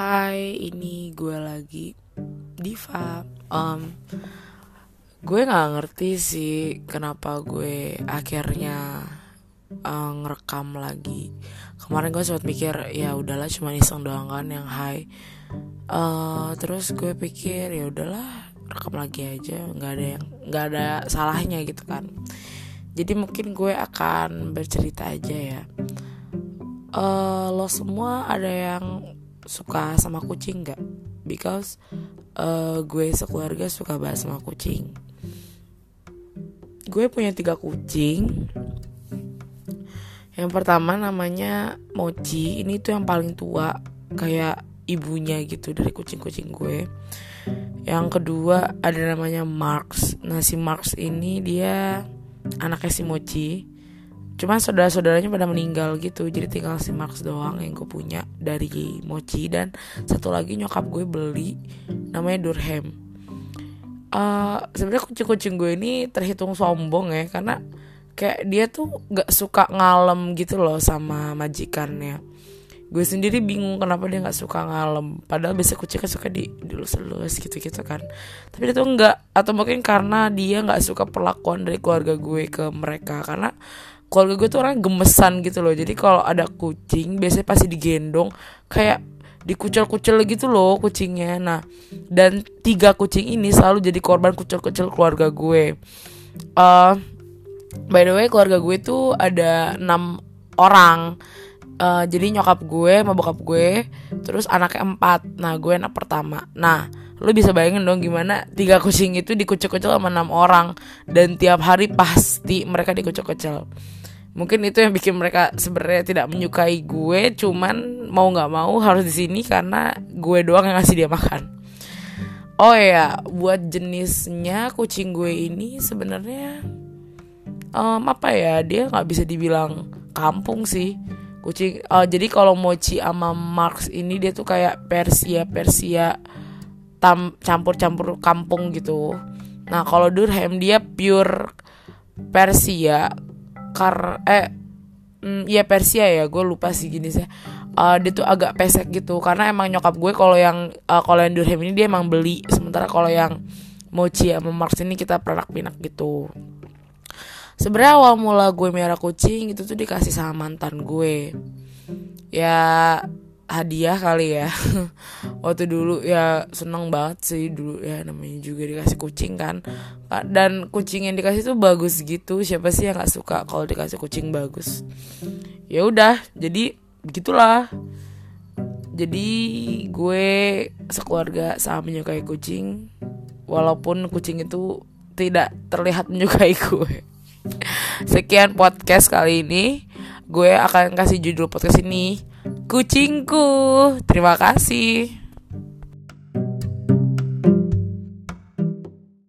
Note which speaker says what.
Speaker 1: Hai, ini gue lagi Diva. Um, gue nggak ngerti sih kenapa gue akhirnya uh, ngerekam lagi. Kemarin gue sempat mikir ya udahlah cuma iseng doang kan yang hai. Uh, terus gue pikir ya udahlah rekam lagi aja, nggak ada yang nggak ada salahnya gitu kan. Jadi mungkin gue akan bercerita aja ya. Uh, lo semua ada yang suka sama kucing gak? Because uh, gue sekeluarga suka banget sama kucing. Gue punya tiga kucing. Yang pertama namanya Mochi. Ini tuh yang paling tua, kayak ibunya gitu dari kucing-kucing gue. Yang kedua ada namanya Marks. Nah si Marks ini dia anaknya si Mochi cuman saudara-saudaranya pada meninggal gitu jadi tinggal si Max doang yang gue punya dari Mochi. Dan satu lagi nyokap gue beli namanya Durham. Uh, sebenarnya kucing-kucing gue ini terhitung sombong ya karena kayak dia tuh gak suka ngalem gitu loh sama majikannya gue sendiri bingung kenapa dia nggak suka ngalem. Padahal biasa kucing kan suka di dilus-lus gitu-gitu kan. Tapi dia tuh nggak. Atau mungkin karena dia nggak suka perlakuan dari keluarga gue ke mereka. Karena keluarga gue tuh orang gemesan gitu loh. Jadi kalau ada kucing biasanya pasti digendong. Kayak dikucil-kucil gitu loh kucingnya. Nah dan tiga kucing ini selalu jadi korban kucil-kucil keluarga gue. Uh, by the way keluarga gue tuh ada enam orang uh, jadi nyokap gue sama bokap gue terus anaknya empat. Nah gue anak pertama. Nah lu bisa bayangin dong gimana tiga kucing itu dikucil-kucil sama enam orang. Dan tiap hari pasti mereka dikucil-kucil. Mungkin itu yang bikin mereka sebenarnya tidak menyukai gue cuman mau nggak mau harus di sini karena gue doang yang ngasih dia makan. Oh ya buat jenisnya kucing gue ini sebenarnya um, apa ya dia nggak bisa dibilang kampung sih kucing uh, jadi kalau mochi sama Marx ini dia tuh kayak Persia Persia tam campur-campur kampung gitu. Nah kalau Durham dia pure Persia kar eh mm, ya Persia ya gue lupa sih gini sih. Uh, dia tuh agak pesek gitu karena emang nyokap gue kalau yang uh, kalau yang Durham ini dia emang beli sementara kalau yang Mochi sama Marx ini kita peranak pinak gitu sebenarnya awal mula gue merah kucing itu tuh dikasih sama mantan gue. Ya hadiah kali ya. Waktu dulu ya seneng banget sih dulu ya namanya juga dikasih kucing kan. Dan kucing yang dikasih tuh bagus gitu. Siapa sih yang nggak suka kalau dikasih kucing bagus? Ya udah jadi begitulah. Jadi gue sekeluarga sama menyukai kucing. Walaupun kucing itu tidak terlihat menyukai gue sekian podcast kali ini gue akan kasih judul podcast ini kucingku. Terima kasih.